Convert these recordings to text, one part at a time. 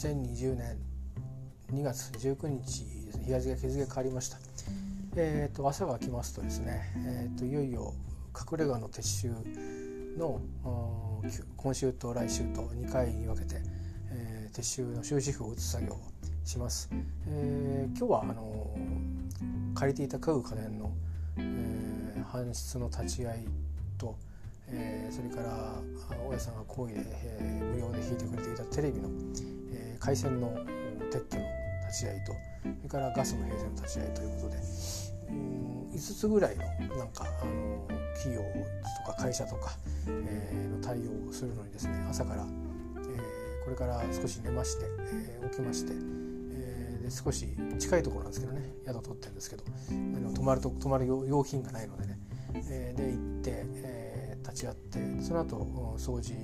2020年2月19日日付日付変わりました。えーと、朝が来ますとですね、えーと、いよいよ隠れ家の撤収の今週と来週と2回に分けて、えー、撤収の終止符を打つ作業をします。えー、今日はあの借りていた家具家電の、えー、搬出の立ち会いと、えー、それから大家さんが好意で、えー、無料で引いてくれていたテレビの、えー、回線の撤去の立ち会いとそれからガスの平成の立ち会いということでうん5つぐらいのなんかあの企業とか会社とか、えー、の対応をするのにですね朝から、えー、これから少し寝まして、えー、起きまして、少し近いところなんですけどね宿取ってるんですけど泊まると泊まる用品がないのでね、えー、で行って、えー、立ち会ってその後掃除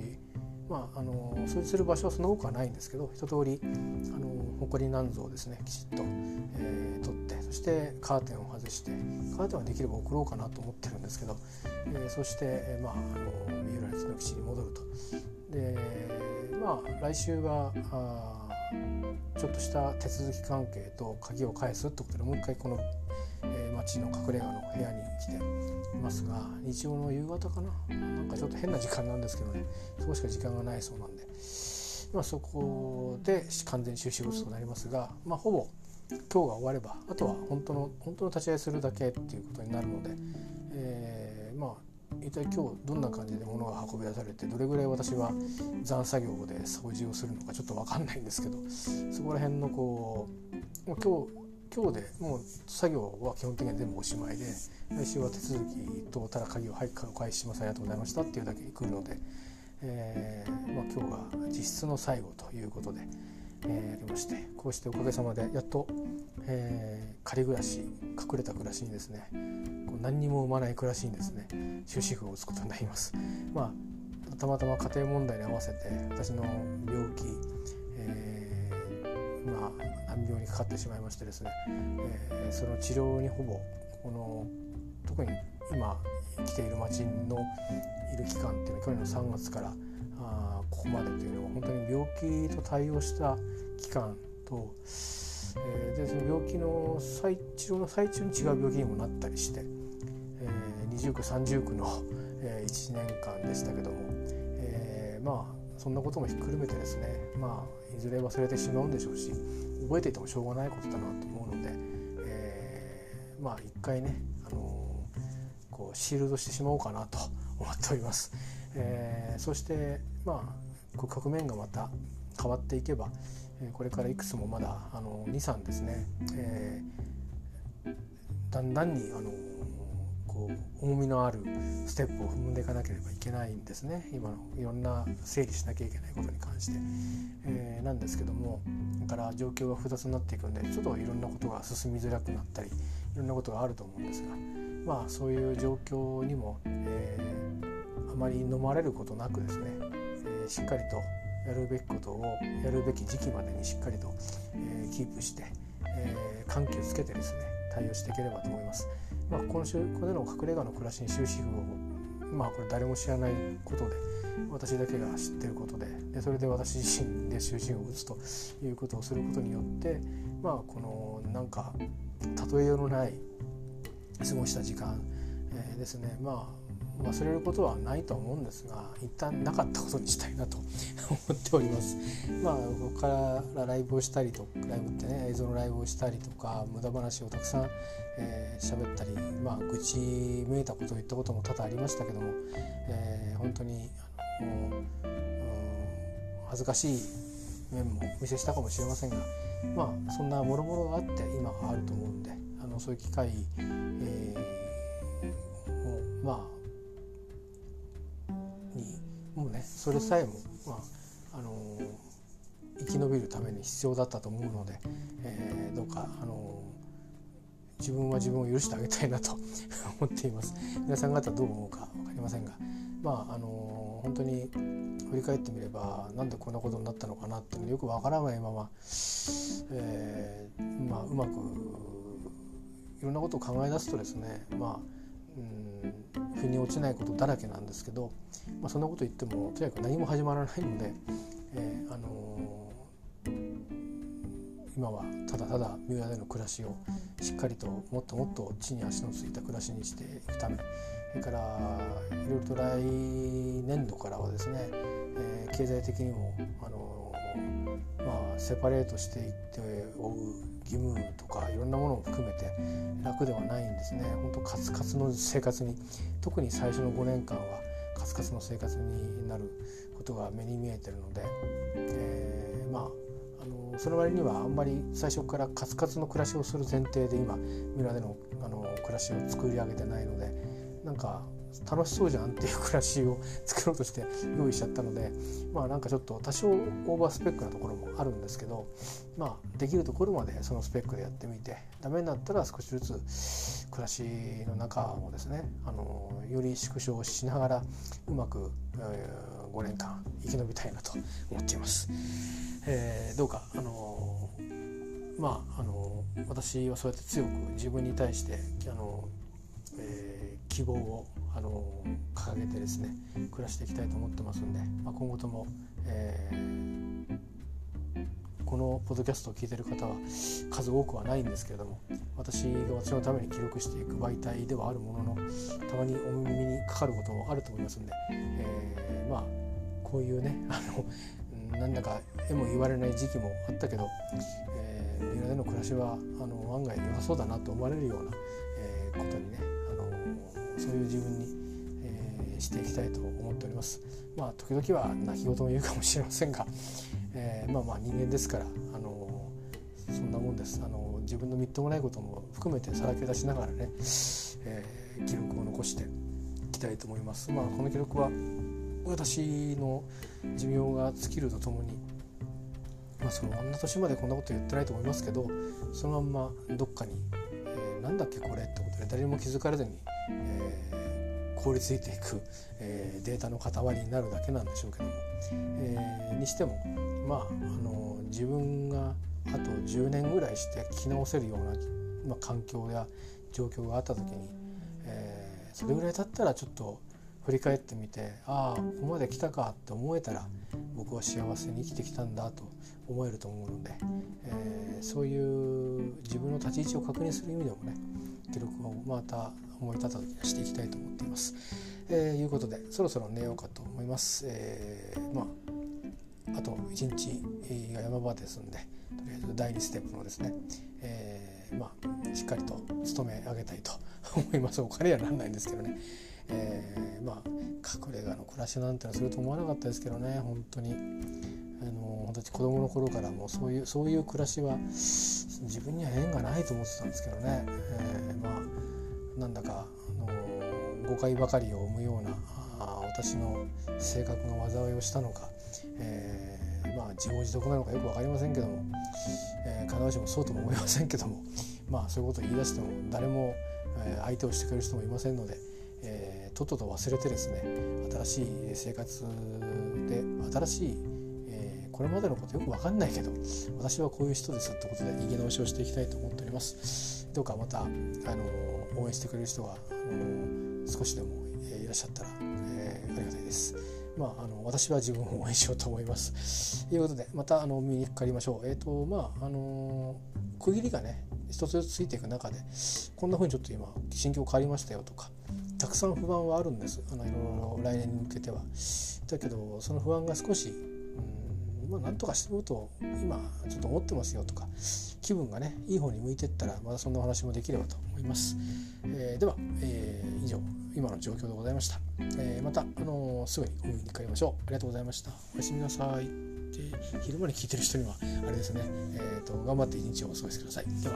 まあ、あの掃除する場所はその多くはないんですけど一通りあの埃なんぞをですねきちっと、えー、取ってそしてカーテンを外してカーテンはできれば送ろうかなと思ってるんですけど、えー、そして、えー、まあ、あの三浦の基地に戻ると。でまあ来週はあちょっとした手続き関係と鍵を返すってことでもう一回この、町の隠れ家の部屋に来ていますが日曜の夕方かな。なんかちょっと変な時間なんですけどね。そこしか時間がないそうなんで、ま、そこで完全終止物となりますが、まあ、ほぼ今日が終わればあとは本当の本当の立ち会いするだけっていうことになるので、えー、まあ一体今日どんな感じで物が運び出されてどれぐらい私は残作業で掃除をするのかちょっと分かんないんですけどそこら辺のこう今日今日でもう作業は基本的には全部おしまいで来週は手続きとただ鍵をはい返ししますありがとうございましたっていうだけに来るので、えーまあ、今日が実質の最後ということで、えー、やりましてこうしておかげさまでやっと、えー、仮暮らし隠れた暮らしにですねこう何にも生まない暮らしにですね終止符を打つことになります。まあ、たまたま家庭問題に合わせて私の病気、まあ、難病にかかってしまいましてですね、えー、その治療にほぼこの特に今来ている町のいる期間っていうのは去年の3月からあここまでというのは本当に病気と対応した期間と、えー、でその病気の最治療の最中に違う病気にもなったりして、えー、二重苦三重苦の、えー、1年間でしたけども、えー、まあそんなこともひっくるめてですねまあいずれ忘れてしまうんでしょうし覚えていてもしょうがないことだなと思うので、えー、まあ一回ねあのーこうシールドしてしまおうかなと思っております。えー、そしてまあ局面がまた変わっていけばこれからいくつもまだあの23ですね、えー、だんだんにあのこう重みのあるステップを踏んでいかなければいけないんですね今のいろんな整理しなきゃいけないことに関して、えー、なんですけどもだから状況が複雑になっていくんでちょっといろんなことが進みづらくなったりいろんなことがあると思うんですがまあそういう状況にも、えー、あまり飲まれることなくですね、えー、しっかりとやるべきことをやるべき時期までにしっかりと、えー、キープして、えー、緩急つけてですね対応していければと思います。まあ、今週これの隠れ家の暮らしに終止符をまあこれ誰も知らないことで私だけが知ってることででそれで私自身で終止符を打つということをすることによってまあこのなんか例えようのない過ごした時間、えー、ですねまあ忘れることはないと思うんですが一旦なかったことにしたいなと 思っております。まあここからライブをしたりとライブってね映像のライブをしたりとか無駄話をたくさん喋、えー、ったりまあ愚痴めいたことを言ったことも多々ありましたけども、えー、本当にあの、うん、恥ずかしい面もお見せしたかもしれませんがまあそんなもろもろがあって今があると思うんであのそういう機会、えー、まあもうねそれさえも、まああの、生き延びるために必要だったと思うので、えー、どうか、あの、自分は自分を許してあげたいなと 思っています。皆さん方どう思うか分かりませんがまああの本当に振り返ってみればなんでこんなことになったのかなってよくわからないまま、えー、まあ、うまくいろんなことを考え出すとですねまあうん腑に落ちないことだらけなんですけど、まあ、そんなこと言ってもとにかく何も始まらないので、えー、あのー、今はただただ三浦での暮らしをしっかりともっともっと地に足のついた暮らしにしていくためそれからいろいろと来年度からはですね、えー、経済的にもあのまあセパレートしていって追う義務とかいろんなものを含めて楽ではないんですね。本当カツカツの生活に特に最初の5年間はカツカツの生活になることが目に見えてるので、えー、まああのその割にはあんまり最初からカツカツの暮らしをする前提で今村でのあの暮らしを作り上げてないのでなんか楽しそうじゃんっていう暮らしを作ろうとして用意しちゃったのでまあなんかちょっと多少オーバースペックなところもあるんですけどまあできるところまでそのスペックでやってみてダメになったら少しずつ暮らしの中もですねあのより縮小しながらうまく、えー、5年間生き延びたいなと思っています。えー、どうかあのまああの私はそうやって強く自分に対してあの、えー、希望をあの掲げてですね暮らしていきたいと思ってますんで、まあ、今後とも、えー、このポッドキャストを聞いてる方は数多くはないんですけれども私が私のために記録していく媒体ではあるもののたまにお耳にかかることもあると思いますんで、えー、まあこういうね あのなんだかえも言われない時期もあったけど、えー、三浦での暮らしはあの案外良さそうだなと思われるような、えー、ことにねそういう自分に、えー、していきたいと思っております。まあ時々は泣き言も言うかもしれませんが、えー、まあまあ人間ですから、あのそんなもんです。あの自分のみっともないことも含めてさらけ出しながらね、えー、記録を残していきたいと思います。まあこの記録は私の寿命が尽きるとともにまあ、そのあんな年までこんなこと言ってないと思いますけどそのまんまどっかに、なんだっけこれってことで誰も気づかれずにえー、凍りついていく、えー、データの塊になるだけなんでしょうけども、えー、にしてもまああの自分があと10年ぐらいして聞き直せるような、まあ、環境や状況があった時に、えー、それぐらい経ったらちょっと振り返ってみてああここまで来たかって思えたら僕は幸せに生きてきたんだと思えると思うので、えー、そういう自分の立ち位置を確認する意味でもね記録をまた思い立った時にしていきたいと思っています。えー、いうことでそろそろ寝ようかと思います。えー、まああと1日が山場ですんでとりあえず第2ステップのですね、えー、まあしっかりと務め上げたいと思いますお金にはなんないんですけどね、えー、の暮らしなんてのすると思わなかったですけどね本当に。あの本当に子供の頃からもうそういうそういう暮らしは自分には縁がないと思ってたんですけどね、えー、まあなんだか、あの誤解ばかりを生むような私の性格が災いをしたのか、えー、まあ自業自得なのかよく分かりませんけども、えー、必ずしもそうとも思いませんけどもまあそういうことを言い出しても誰も、え、相手をしてくれる人もいませんので、えー、とっとと忘れてですね新しい生活で新しいえこれまでのことよく分かんないけど私はこういう人ですってことで逃げ直しをしていきたいと思っておりますどうかまたあの応援してくれる人があの少しでもいらっしゃったら、えー、ありがたいですまあ、あの私は自分を応援しようと思います。ということでまたあの見にかかりましょう。えっ、ー、とまああの区切りがね一つずつついていく中でこんな風にちょっと今心境変わりましたよとかたくさん不安はあるんです。あのいろいろ来年に向けては。だけどその不安が少しまあ、なんとかしてると今ちょっと思ってますよとか気分がねいい方に向いてったらまたそんなお話もできればと思います、えー、では、えー、以上今の状況でございました、えー、また、あのすぐにお見にかかりましょう。ありがとうございました。おやすみなさい。で昼間に聞いてる人にはあれですね、えーと頑張って一日をお過ごしください。では